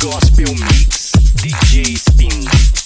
Gospel Mix DJ Spin.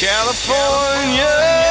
California.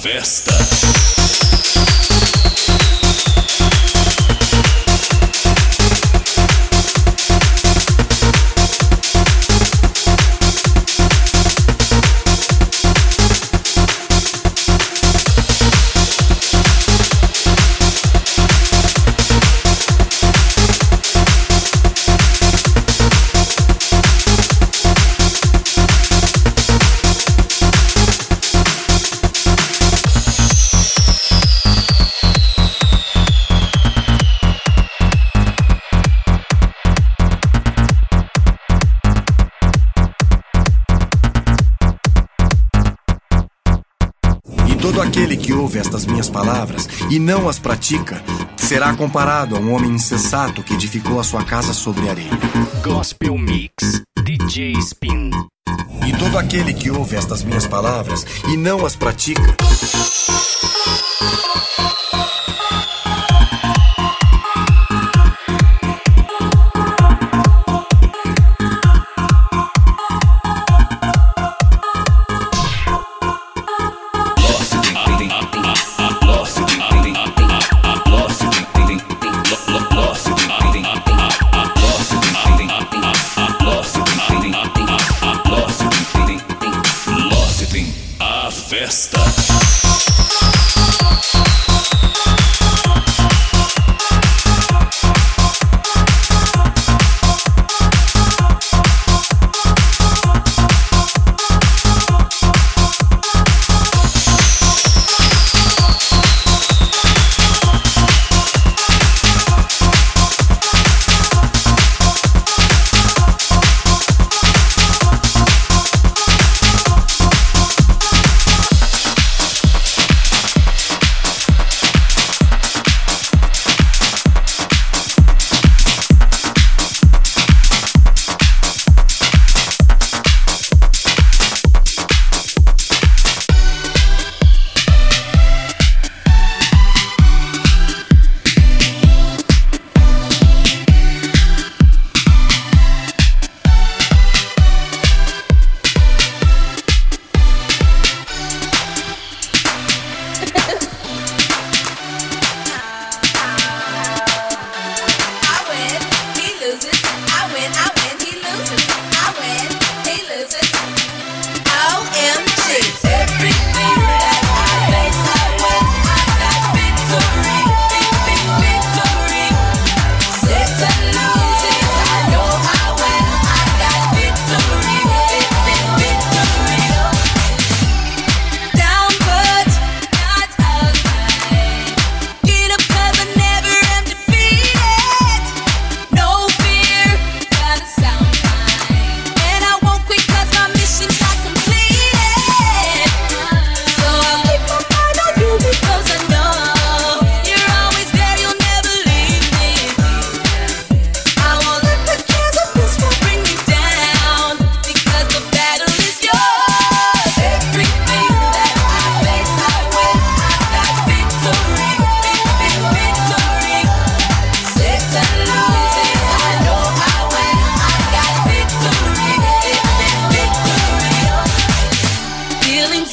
festa. e não as pratica, será comparado a um homem insensato que edificou a sua casa sobre areia. Gospel Mix, DJ Spin. E todo aquele que ouve estas minhas palavras e não as pratica.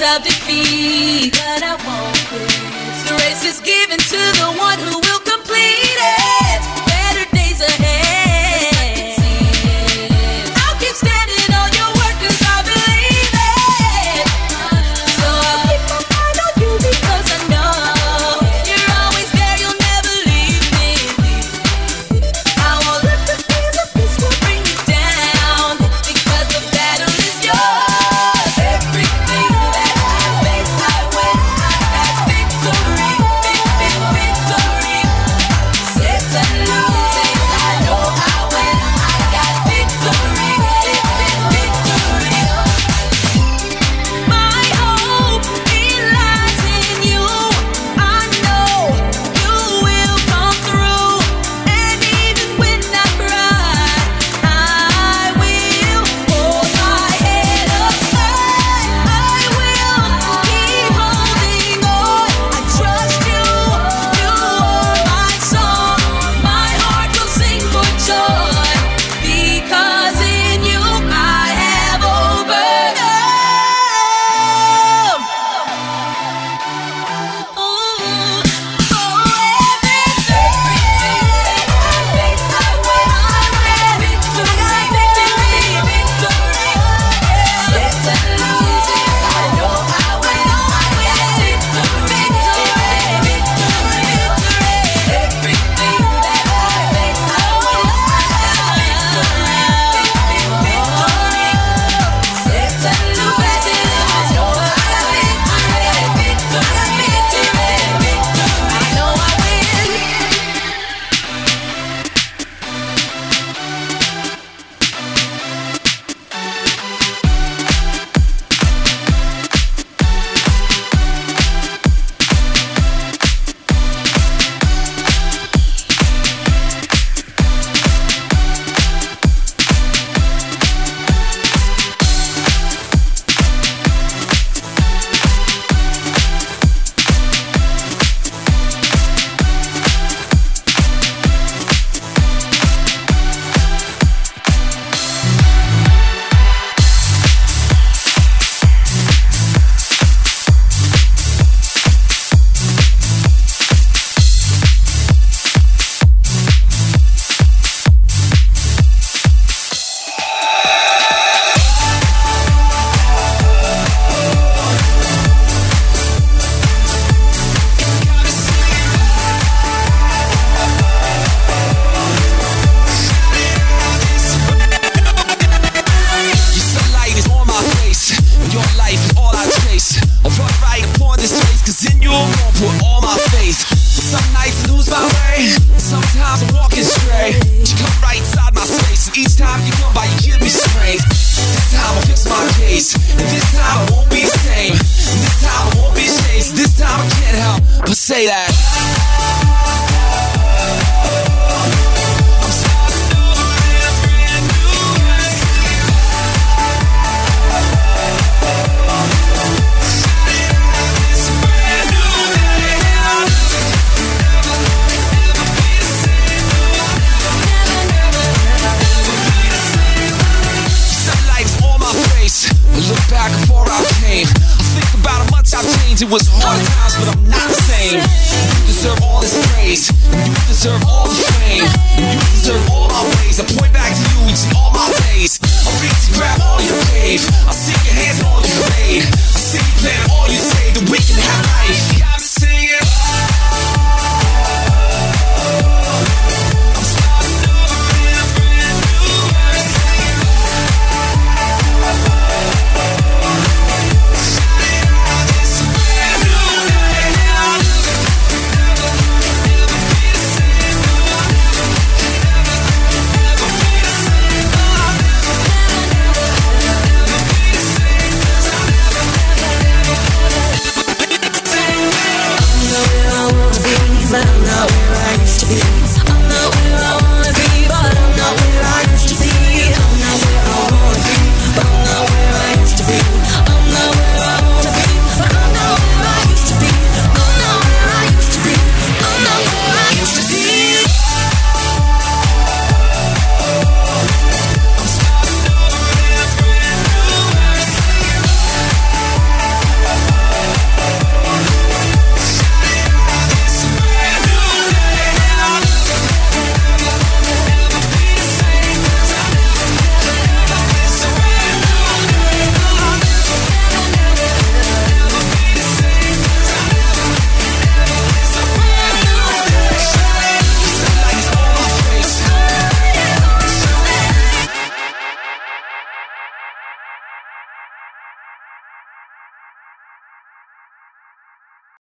of defeat, but I won't quit. The race is given to the one who will. Look back before I came. I think about how much I've changed. It was hard times, but I'm not the same. You deserve all this praise. You deserve all the fame. You deserve all my ways. I point back to you each and all my days. I reach to grab all you gave. I see your hands and all you made. I see you planning all you say that we can have life.